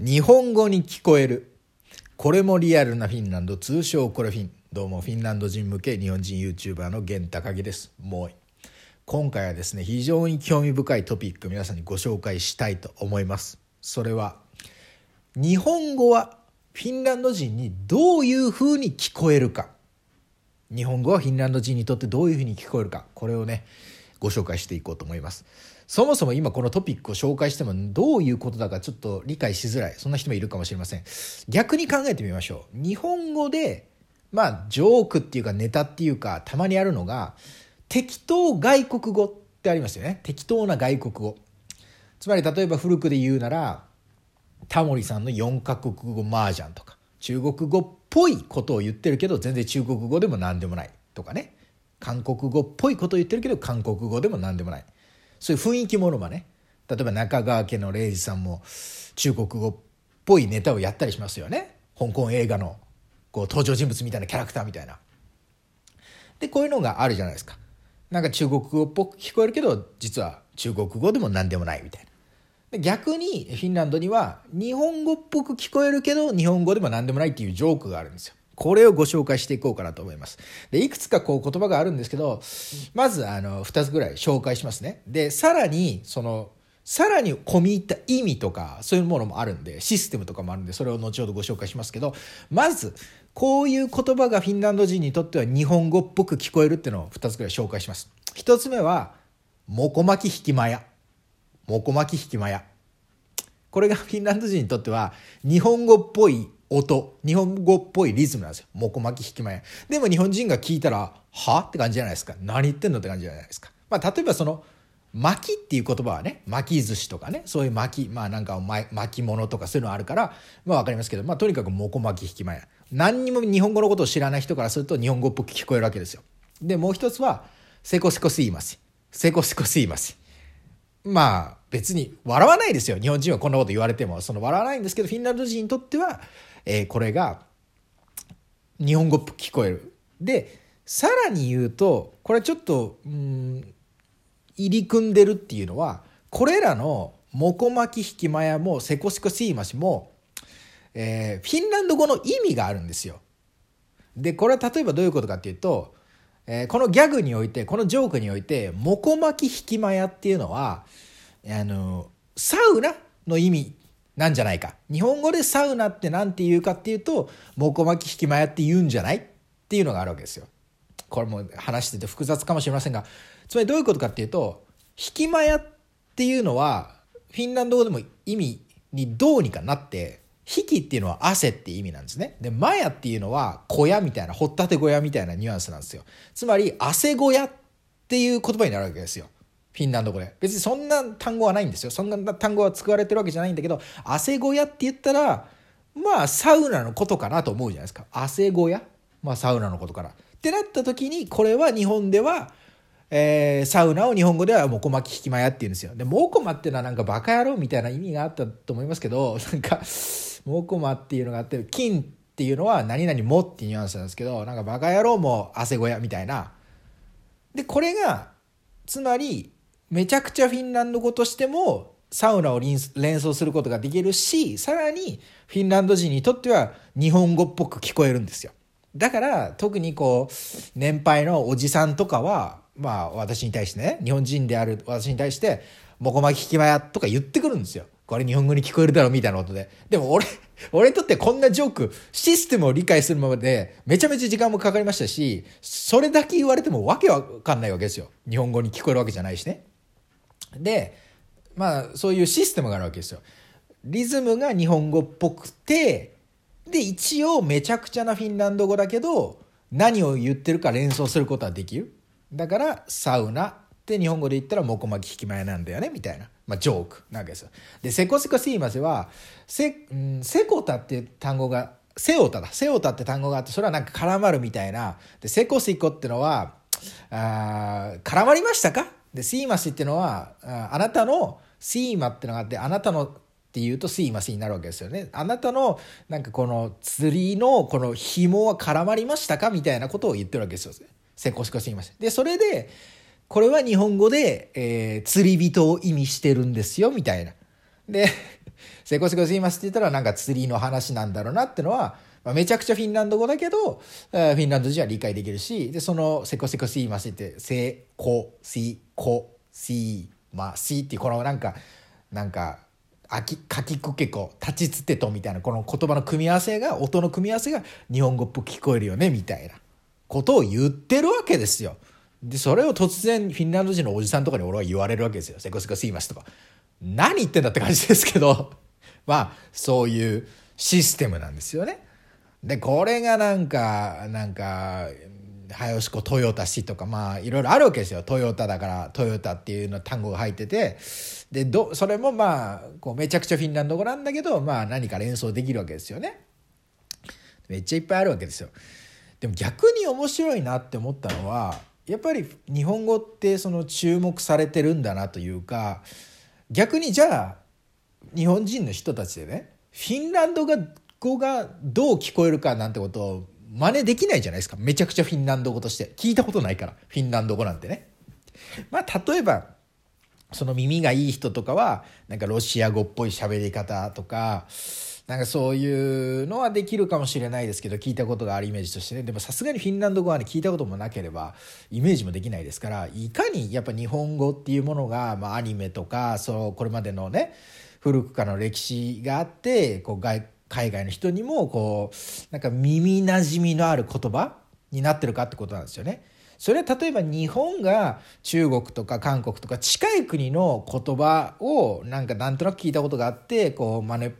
日本語に聞こえる。これもリアルなフィンランド、通称コレフィン。どうも、フィンランド人向け日本人 YouTuber の源高木です。もう今回はですね、非常に興味深いトピック皆さんにご紹介したいと思います。それは、日本語はフィンランド人にどういうふうに聞こえるか。日本語はフィンランド人にとってどういうふうに聞こえるか。これをね、ご紹介していこうと思います。そもそも今このトピックを紹介してもどういうことだかちょっと理解しづらい。そんな人もいるかもしれません。逆に考えてみましょう。日本語で、まあ、ジョークっていうかネタっていうか、たまにあるのが、適当外国語ってありますよね。適当な外国語。つまり例えば古くで言うなら、タモリさんの4カ国語麻雀とか、中国語っぽいことを言ってるけど、全然中国語でも何でもないとかね。韓国語っぽいこと言ってるけど、韓国語でも何でもない。そういう雰囲気ものまね。例えば中川家の礼二さんも中国語っぽいネタをやったりしますよね。香港映画のこう登場人物みたいなキャラクターみたいな。で、こういうのがあるじゃないですか。なんか中国語っぽく聞こえるけど、実は中国語でも何でもないみたいな。逆にフィンランドには日本語っぽく聞こえるけど日本語でも何でもないっていうジョークがあるんですよ。これをご紹介していこうかなと思います。で、いくつかこう言葉があるんですけど、まずあの、二つぐらい紹介しますね。で、さらに、その、さらに込み入った意味とか、そういうものもあるんで、システムとかもあるんで、それを後ほどご紹介しますけど、まず、こういう言葉がフィンランド人にとっては日本語っぽく聞こえるっていうのを二つぐらい紹介します。一つ目は、モコ巻き引きまや。モコ巻き引きまや。これがフィンランド人にとっては日本語っぽい音、日本語っぽいリズムなんですよ。もこ巻き引き前。でも日本人が聞いたら、はって感じじゃないですか。何言ってんのって感じじゃないですか。まあ、例えばその、巻きっていう言葉はね、巻き寿司とかね、そういう巻き、まあなんか巻物とかそういうのあるから、まあわかりますけど、まあとにかくもこ巻き引き前。何にも日本語のことを知らない人からすると日本語っぽく聞こえるわけですよ。で、もう一つは、せこせこすいます。せこせこすいます。まあ別に笑わないですよ。日本人はこんなこと言われても、その笑わないんですけど、フィンランド人にとっては、えー、これが日本語っぽく聞こえる。でさらに言うとこれちょっとうん入り組んでるっていうのはこれらのモコ巻き引きマヤもセコシコシーマシも、えー、フィンランド語の意味があるんですよ。でこれは例えばどういうことかっていうと、えー、このギャグにおいてこのジョークにおいてモコ巻き引きマヤっていうのはあのサウナの意味なんじゃないか。日本語でサウナって何て言うかっていうと、もこ巻き引きまやって言うんじゃないっていうのがあるわけですよ。これも話してて複雑かもしれませんが、つまりどういうことかっていうと、引きまやっていうのは、フィンランド語でも意味にどうにかなって、引きっていうのは汗って意味なんですね。で、マヤっていうのは小屋みたいな、掘ったて小屋みたいなニュアンスなんですよ。つまり、汗小屋っていう言葉になるわけですよ。フィンランド語で。別にそんな単語はないんですよ。そんな単語は使われてるわけじゃないんだけど、汗小屋って言ったら、まあサウナのことかなと思うじゃないですか。汗小屋？まあサウナのことから。ってなった時に、これは日本では、えー、サウナを日本語ではモコマキ引きまやって言うんですよ。で、モコマっていうのはなんかバカ野郎みたいな意味があったと思いますけど、なんか、モコマっていうのがあって、金っていうのは何々もっていうニュアンスなんですけど、なんかバカ野郎も汗小屋みたいな。で、これが、つまり、めちゃくちゃフィンランド語としてもサウナを連想することができるしさらにフィンランド人にとっては日本語っぽく聞こえるんですよだから特にこう年配のおじさんとかはまあ私に対してね日本人である私に対して「もこまき引きまや」とか言ってくるんですよこれ日本語に聞こえるだろうみたいなことででも俺俺にとってこんなジョークシステムを理解するまでめちゃめちゃ時間もかかりましたしそれだけ言われてもわけわかんないわけですよ日本語に聞こえるわけじゃないしねでまあそういうシステムがあるわけですよ。リズムが日本語っぽくてで一応めちゃくちゃなフィンランド語だけど何を言ってるか連想することはできる。だからサウナって日本語で言ったらモコマキ引き前なんだよねみたいな、まあ、ジョークなわけですよ。でセコセコシーマセはセ,、うん、セコタっていう単語がセオタだセオタって単語があってそれはなんか絡まるみたいなでセコセコってのはあ絡まりましたか？で、シーマシっていうのは、あなたのシーマってのがあって、あなたのっていうとシーマシになるわけですよね。あなたの、なんかこの釣りのこの紐は絡まりましたか？みたいなことを言ってるわけですよ。せこしこシーマシ。で、それで、これは日本語で、えー、釣り人を意味してるんですよ、みたいな。で、セコセコすいますって言ったらなんか釣りの話なんだろうなってのは、まあ、めちゃくちゃフィンランド語だけど、えー、フィンランド人は理解できるし、で、そのセコセコすいますって、セコシコシマシっていうこのなんか、なんか、あきかきくけこ立ちつてとみたいなこの言葉の組み合わせが音の組み合わせが日本語っぽく聞こえるよねみたいなことを言ってるわけですよ。でそれを突然フィンランド人のおじさんとかに俺は言われるわけですよ。セコセコすいますとか。何言ってんだって感じですけど まあそういうシステムなんですよね。でこれがなんかなんか早押しトヨタ市とかまあいろいろあるわけですよトヨタだからトヨタっていうの単語が入っててでどそれもまあこうめちゃくちゃフィンランド語なんだけどまあ何か連想できるわけですよね。めっちゃいっぱいあるわけですよ。でも逆に面白いなって思ったのはやっぱり日本語ってその注目されてるんだなというか逆にじゃあ日本人の人たちでねフィンランド語がどう聞こえるかなんてことを真似できないじゃないですかめちゃくちゃフィンランド語として聞いたことないからフィンランド語なんてね。まあ例えばその耳がいい人とかはなんかロシア語っぽい喋り方とかなんかそういうのはできるかもしれないですけど聞いたことがあるイメージとしてねでもさすがにフィンランド語はね聞いたこともなければイメージもできないですからいかにやっぱ日本語っていうものが、まあ、アニメとかそうこれまでのね古くからの歴史があってこう外海外の人にもこうなんか耳なじみのある言葉になってるかってことなんですよね。それは例えば日本が中国とか韓国とか近い国の言葉をなんかなんとなく聞いたことがあってこう真似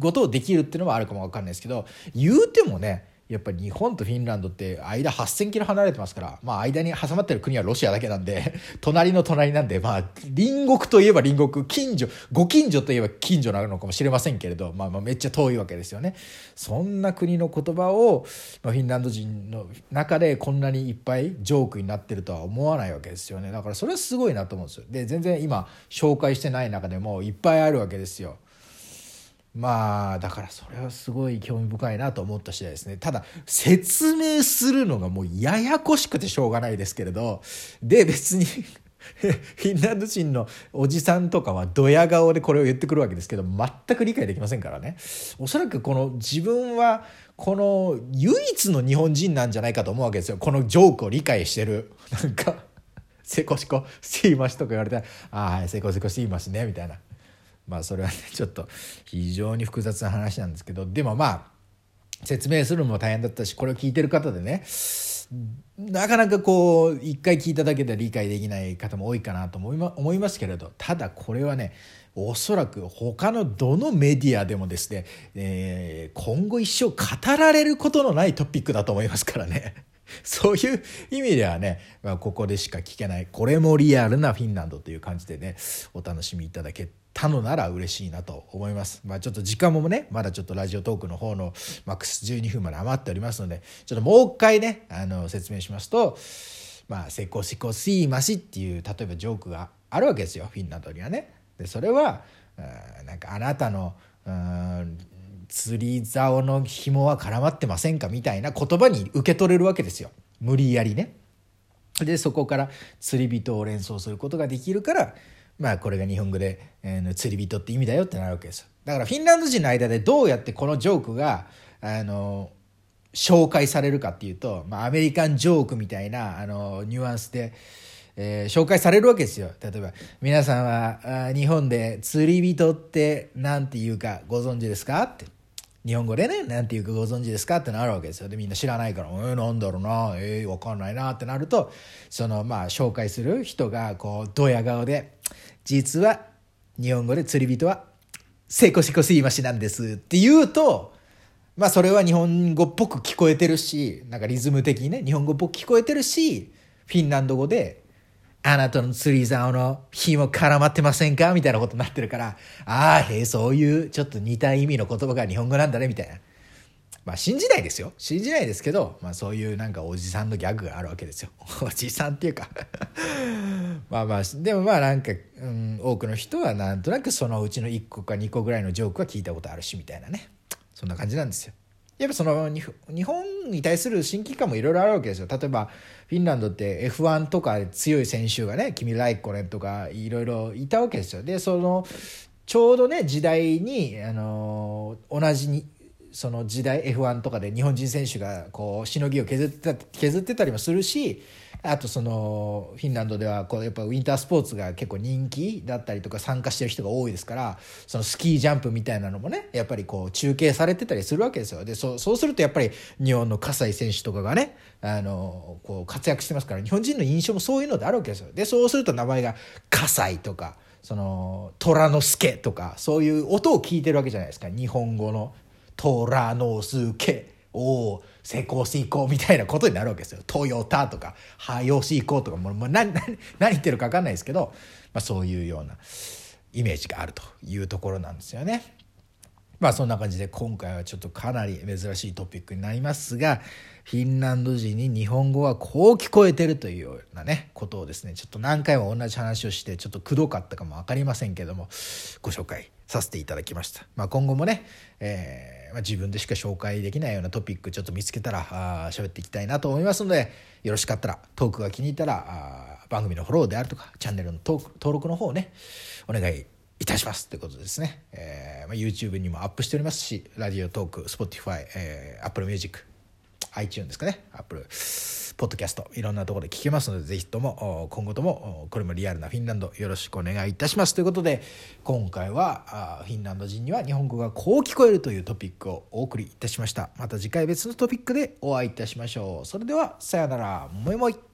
ことをできるっていうのもあるかも分かんないですけど言うてもねやっぱり日本とフィンランドって間8,000キロ離れてますから、まあ、間に挟まってる国はロシアだけなんで 隣の隣なんで、まあ、隣国といえば隣国近所ご近所といえば近所なのかもしれませんけれど、まあ、まあめっちゃ遠いわけですよね。そんな国の言葉を、まあ、フィンランド人の中でこんなにいっぱいジョークになってるとは思わないわけですよねだからそれはすごいなと思うんですよ。で全然今紹介してない中でもいっぱいあるわけですよ。まあだからそれはすごい興味深いなと思った次第ですね。ただ説明するのがもうややこしくてしょうがないですけれどで別に フィンランド人のおじさんとかはドヤ顔でこれを言ってくるわけですけど全く理解できませんからね。おそらくこの自分はこの唯一の日本人なんじゃないかと思うわけですよ。このジョークを理解してる。なんか「せこしこすいまし」とか言われたら「ああせこせこすいましね」みたいな。まあそれはねちょっと非常に複雑な話なんですけどでもまあ説明するのも大変だったしこれを聞いてる方でねなかなかこう一回聞いただけで理解できない方も多いかなと思い,、ま、思いますけれどただこれはねおそらく他のどのメディアでもですね、えー、今後一生語られることのないトピックだと思いますからね。そういう意味ではね、まあ、ここでしか聞けないこれもリアルなフィンランドという感じでねお楽しみいただけたのなら嬉しいなと思います。まあちょっと時間もね、まだちょっとラジオトークの方のマックス12分まで余っておりますので、ちょっともう一回ね、あの説明しますと、まあセコシコシーマシっていう例えばジョークがあるわけですよ、フィンランドにはね。で、それは、なんかあなたの、釣り竿の紐は絡まってませんか？みたいな言葉に受け取れるわけですよ。無理やりね。で、そこから釣り人を連想することができるから、まあこれが日本語で、えー、釣り人って意味だよってなるわけですよ。だからフィンランド人の間でどうやってこのジョークがあの紹介されるかっていうと、まあ、アメリカンジョークみたいなあのニュアンスで、えー、紹介されるわけですよ。例えば皆さんはあ日本で釣り人って何て言うかご存知ですか？って。日本語でね、なんていうかご存知ですかってなるわけですよ。で、みんな知らないから、えー、なんだろうな、えー、わかんないなってなると、その、まあ、紹介する人が、こう、ドヤ顔で、実は、日本語で釣り人は、せこしこすいましなんですって言うと、まあ、それは日本語っぽく聞こえてるし、なんかリズム的にね、日本語っぽく聞こえてるし、フィンランド語で、あなたの釣り竿の火も絡まってませんか？みたいなことになってるから、ああ、へえ、そういうちょっと似た意味の言葉が日本語なんだね、みたいな。まあ信じないですよ。信じないですけど、まあそういうなんかおじさんのギャグがあるわけですよ。おじさんっていうか まあまあ、でもまあなんか、うん、多くの人はなんとなくそのうちの1個か2個ぐらいのジョークは聞いたことあるし、みたいなね。そんな感じなんですよ。やっぱその日本に対する親近感もいろいろあるわけですよ。例えばフィンランドって F1 とか強い選手がね、君・ライコネンとかいろいろいたわけですよ。で、そのちょうどね時代に、あのー同じにその時代 F1 とかで日本人選手がこうしのぎを削ってた削ってたりもするしあとそのフィンランドではこうやっぱウィンタースポーツが結構人気だったりとか参加してる人が多いですからそのスキージャンプみたいなのもねやっぱりこう中継されてたりするわけですよ。でそうそうするとやっぱり日本の葛西選手とかがねあのこう活躍してますから日本人の印象もそういうのであるわけですよ。でそうすると名前が葛西とかその虎之助とかそういう音を聞いてるわけじゃないですか。日本語の虎之助。おお成功し行こうみたいなことになるわけですよトヨタとかはよし行こうとかもうもう何何何言ってるか分かんないですけど、まあ、そういうようなイメージがあるというところなんですよね。まあそんな感じで今回はちょっとかなり珍しいトピックになりますがフィンランド人に日本語はこう聞こえてるというようなねことをですねちょっと何回も同じ話をしてちょっとくどかったかも分かりませんけどもご紹介させていただきました、まあ、今後もね、えーまあ、自分でしか紹介できないようなトピックちょっと見つけたらあ喋っていきたいなと思いますのでよろしかったらトークが気に入ったら番組のフォローであるとかチャンネルの登録の方をねお願いいたしますということですね、えーまあ、YouTube にもアップしておりますしラジオトーク Spotify、えー、Apple Music iTunes ですかね。Apple ポッドキャストいろんなところで聞けますのでぜひとも今後ともこれもリアルなフィンランドよろしくお願いいたしますということで今回はフィンランド人には日本語がこう聞こえるというトピックをお送りいたしました。また次回別のトピックでお会いいたしましょう。それではさようなら。もいもい。